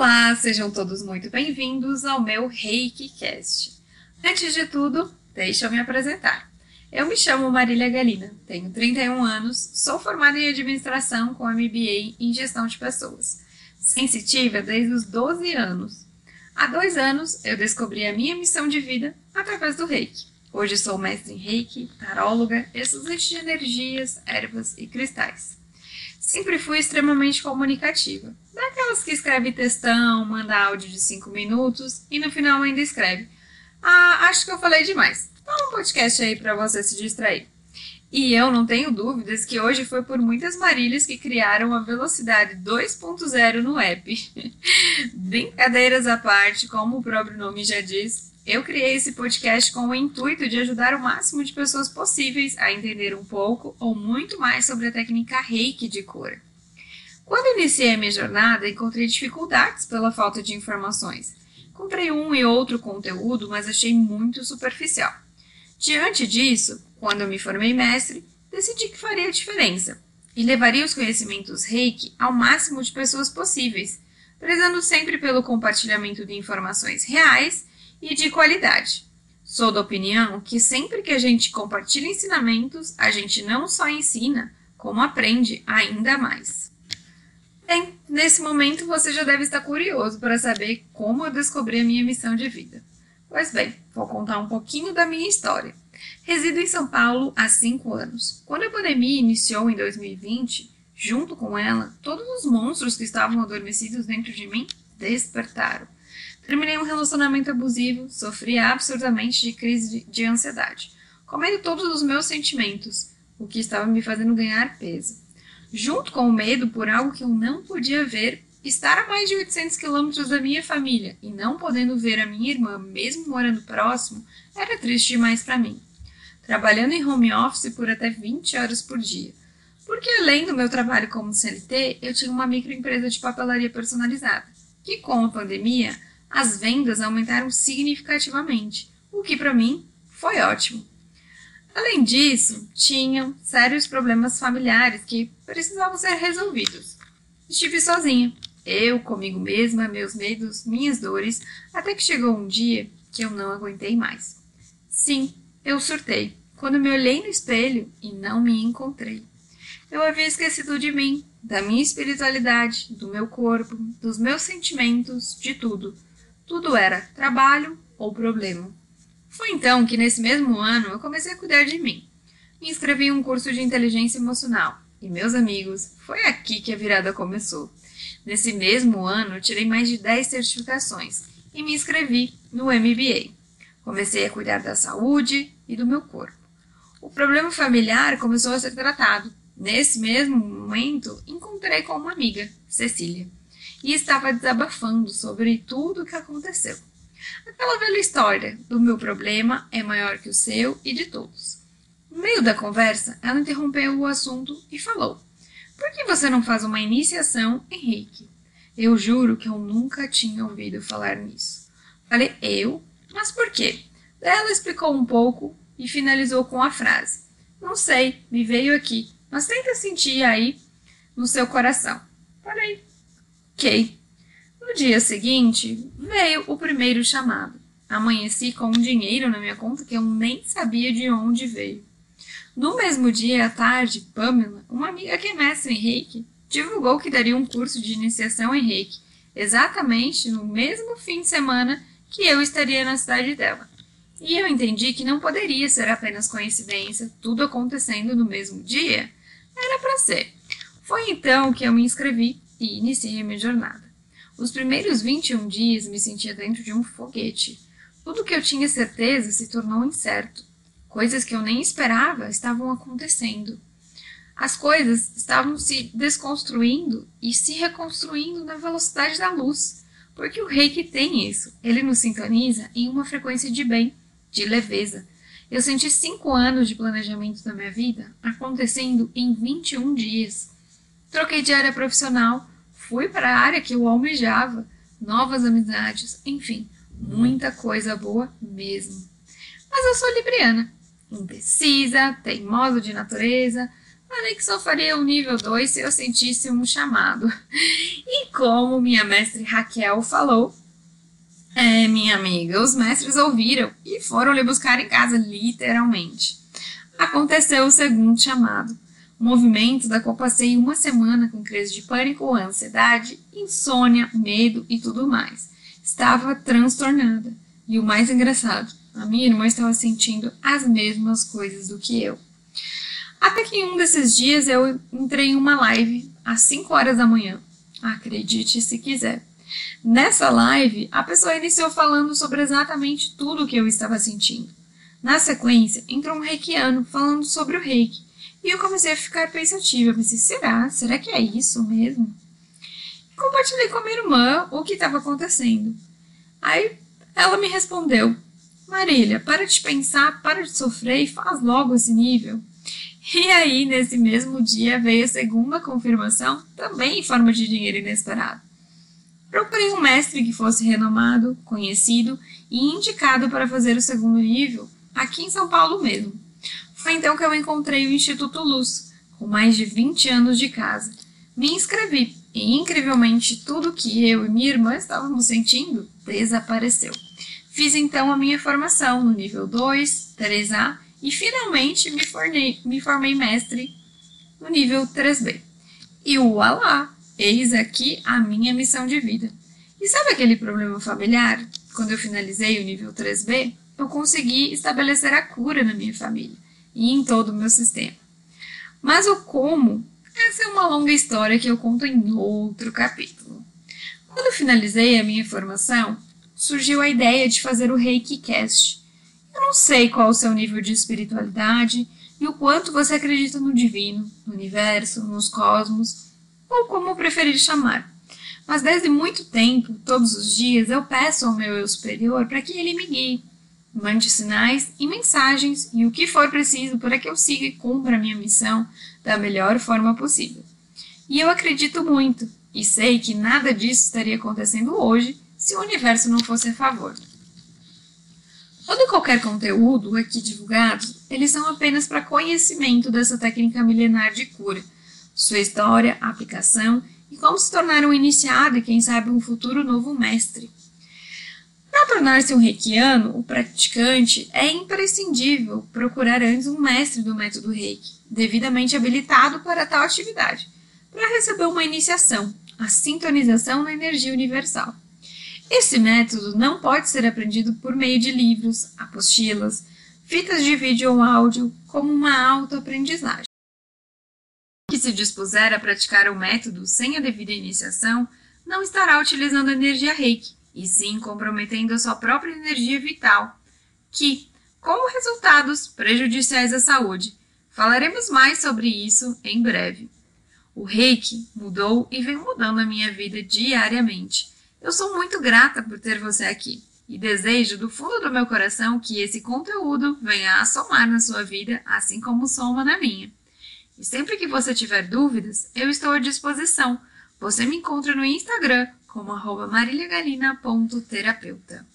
Olá, sejam todos muito bem-vindos ao meu ReikiCast. Antes de tudo, deixa eu me apresentar. Eu me chamo Marília Galina, tenho 31 anos, sou formada em administração com MBA em gestão de pessoas. Sensitiva desde os 12 anos. Há dois anos eu descobri a minha missão de vida através do Reiki. Hoje sou mestre em Reiki, taróloga, estudante de energias, ervas e cristais. Sempre fui extremamente comunicativa. Daquelas que escreve textão, manda áudio de 5 minutos e no final ainda escreve. Ah, acho que eu falei demais. Fala um podcast aí para você se distrair. E eu não tenho dúvidas que hoje foi por muitas Marílias que criaram a velocidade 2.0 no app. Brincadeiras à parte, como o próprio nome já diz, eu criei esse podcast com o intuito de ajudar o máximo de pessoas possíveis a entender um pouco ou muito mais sobre a técnica reiki de cura. Quando iniciei a minha jornada, encontrei dificuldades pela falta de informações. Comprei um e outro conteúdo, mas achei muito superficial. Diante disso, quando eu me formei mestre, decidi que faria a diferença e levaria os conhecimentos reiki ao máximo de pessoas possíveis, prezando sempre pelo compartilhamento de informações reais e de qualidade. Sou da opinião que sempre que a gente compartilha ensinamentos, a gente não só ensina, como aprende ainda mais. Bem, nesse momento você já deve estar curioso para saber como eu descobri a minha missão de vida. Pois bem, vou contar um pouquinho da minha história. Resido em São Paulo há cinco anos. Quando a pandemia iniciou em 2020, junto com ela, todos os monstros que estavam adormecidos dentro de mim despertaram. Terminei um relacionamento abusivo, sofri absurdamente de crise de, ansiedade, comendo todos os meus sentimentos, o que estava me fazendo ganhar peso. Junto com o medo por algo que eu não podia ver, estar a mais de 800 quilômetros da minha família e não podendo ver a minha irmã, mesmo morando próximo, era triste demais para mim. Trabalhando em home office por até 20 horas por dia. Porque além do meu trabalho como CLT, eu tinha uma microempresa de papelaria personalizada, que com a pandemia as vendas aumentaram significativamente, o que para mim foi ótimo. Além disso, tinham sérios problemas familiares que precisavam ser resolvidos. Estive sozinha, eu comigo mesma, meus medos, minhas dores, até que chegou um dia que eu não aguentei mais. Sim, eu surtei quando me olhei no espelho e não me encontrei. Eu havia esquecido de mim, da minha espiritualidade, do meu corpo, dos meus sentimentos, de tudo tudo era trabalho ou problema. Foi então que, nesse mesmo ano, eu comecei a cuidar de mim. Me inscrevi em um curso de inteligência emocional. E, meus amigos, foi aqui que a virada começou. Nesse mesmo ano, tirei mais de 10 certificações e me inscrevi no MBA. Comecei a cuidar da saúde e do meu corpo. O problema familiar começou a ser tratado. Nesse mesmo momento, encontrei com uma amiga, Cecília e estava desabafando sobre tudo o que aconteceu. Aquela velha história do meu problema é maior que o seu e de todos. No meio da conversa, ela interrompeu o assunto e falou: Por que você não faz uma iniciação reiki? Eu juro que eu nunca tinha ouvido falar nisso. Falei eu, mas por quê? Ela explicou um pouco e finalizou com a frase: Não sei, me veio aqui, mas tenta sentir aí no seu coração. Falei, Ok. No dia seguinte, veio o primeiro chamado. Amanheci com um dinheiro na minha conta que eu nem sabia de onde veio. No mesmo dia à tarde, Pamela, uma amiga que é mestre reiki, divulgou que daria um curso de iniciação em reiki, exatamente no mesmo fim de semana que eu estaria na cidade dela. E eu entendi que não poderia ser apenas coincidência, tudo acontecendo no mesmo dia. Era para ser. Foi então que eu me inscrevi e iniciei a minha jornada. Os primeiros 21 dias me sentia dentro de um foguete. Tudo que eu tinha certeza se tornou incerto. Coisas que eu nem esperava estavam acontecendo. As coisas estavam se desconstruindo e se reconstruindo na velocidade da luz. Porque o reiki tem isso. Ele nos sintoniza em uma frequência de bem, de leveza. Eu senti cinco anos de planejamento da minha vida acontecendo em 21 dias. Troquei de área profissional, fui para a área que eu almejava, novas amizades, enfim, muita coisa boa mesmo. Mas eu sou libriana, indecisa, teimosa de natureza, Falei que só faria o nível 2 se eu sentisse um chamado. E como minha mestre Raquel falou, é, minha amiga, os mestres ouviram e foram lhe buscar em casa, literalmente. Aconteceu o segundo chamado. movimento da qual passei uma semana com crise de pânico, ansiedade, insônia, medo e tudo mais. Estava transtornada. E o mais engraçado, a minha irmã estava sentindo as mesmas coisas do que eu. Até que em um desses dias eu entrei em uma live às 5 horas da manhã. Acredite se quiser. Nessa live, a pessoa iniciou falando sobre exatamente tudo o que eu estava sentindo. Na sequência, entrou um reikiano falando sobre o reiki. E eu comecei a ficar pensativa. Pensei, será? Será que é isso mesmo? Compartilhei com a minha irmã o que estava acontecendo. Aí ela me respondeu: Marília, para de pensar, para de sofrer e faz logo esse nível. E aí, nesse mesmo dia, veio a segunda confirmação, também em forma de dinheiro inesperado. Procurei um mestre que fosse renomado, conhecido e indicado para fazer o segundo nível, aqui em São Paulo mesmo. Foi então que eu encontrei o Instituto Luz, com mais de 20 anos de casa. Me inscrevi e, incrivelmente, tudo que eu e minha irmã estávamos sentindo desapareceu. Fiz então a minha formação no nível 2, 3A e finalmente me, formei, me formei mestre no nível 3B. E ualá, eis aqui a minha missão de vida. E sabe aquele problema familiar? Quando eu finalizei o nível 3B, eu consegui estabelecer a cura na minha família e em todo o meu sistema. Mas o como, essa é uma longa história que eu conto em outro capítulo. Quando finalizei a minha formação, surgiu a ideia de fazer o Reiki Cast, eu não sei qual o seu nível de espiritualidade e o quanto você acredita no divino, no universo, nos cosmos, ou como preferir chamar. Mas desde muito tempo, todos os dias, eu peço ao meu eu superior para que ele me guie, mande sinais e mensagens e o que for preciso para que eu siga e cumpra a minha missão da melhor forma possível. E eu acredito muito, e sei que nada disso estaria acontecendo hoje se o universo não fosse a favor. Todo qualquer conteúdo aqui divulgado, eles são apenas para conhecimento dessa técnica milenar de cura, sua história, aplicação e como se tornar um iniciado e quem sabe um futuro novo mestre. Para tornar-se um reikiano, o praticante é imprescindível procurar antes um mestre do método reiki, devidamente habilitado para tal atividade, para receber uma iniciação, a sintonização na energia universal. Esse método não pode ser aprendido por meio de livros, apostilas, fitas de vídeo ou áudio, como uma autoaprendizagem. Se dispuser a praticar o método sem a devida iniciação, não estará utilizando energia reiki, e sim comprometendo a sua própria energia vital, que, com resultados prejudiciais à saúde. Falaremos mais sobre isso em breve. O reiki mudou e vem mudando a minha vida diariamente eu sou muito grata por ter você aqui e desejo do fundo do meu coração que esse conteúdo venha a somar na sua vida, assim como soma na minha. E sempre que você tiver dúvidas, eu estou à disposição. Você me encontra no Instagram como arroba mariliagalina.terapeuta.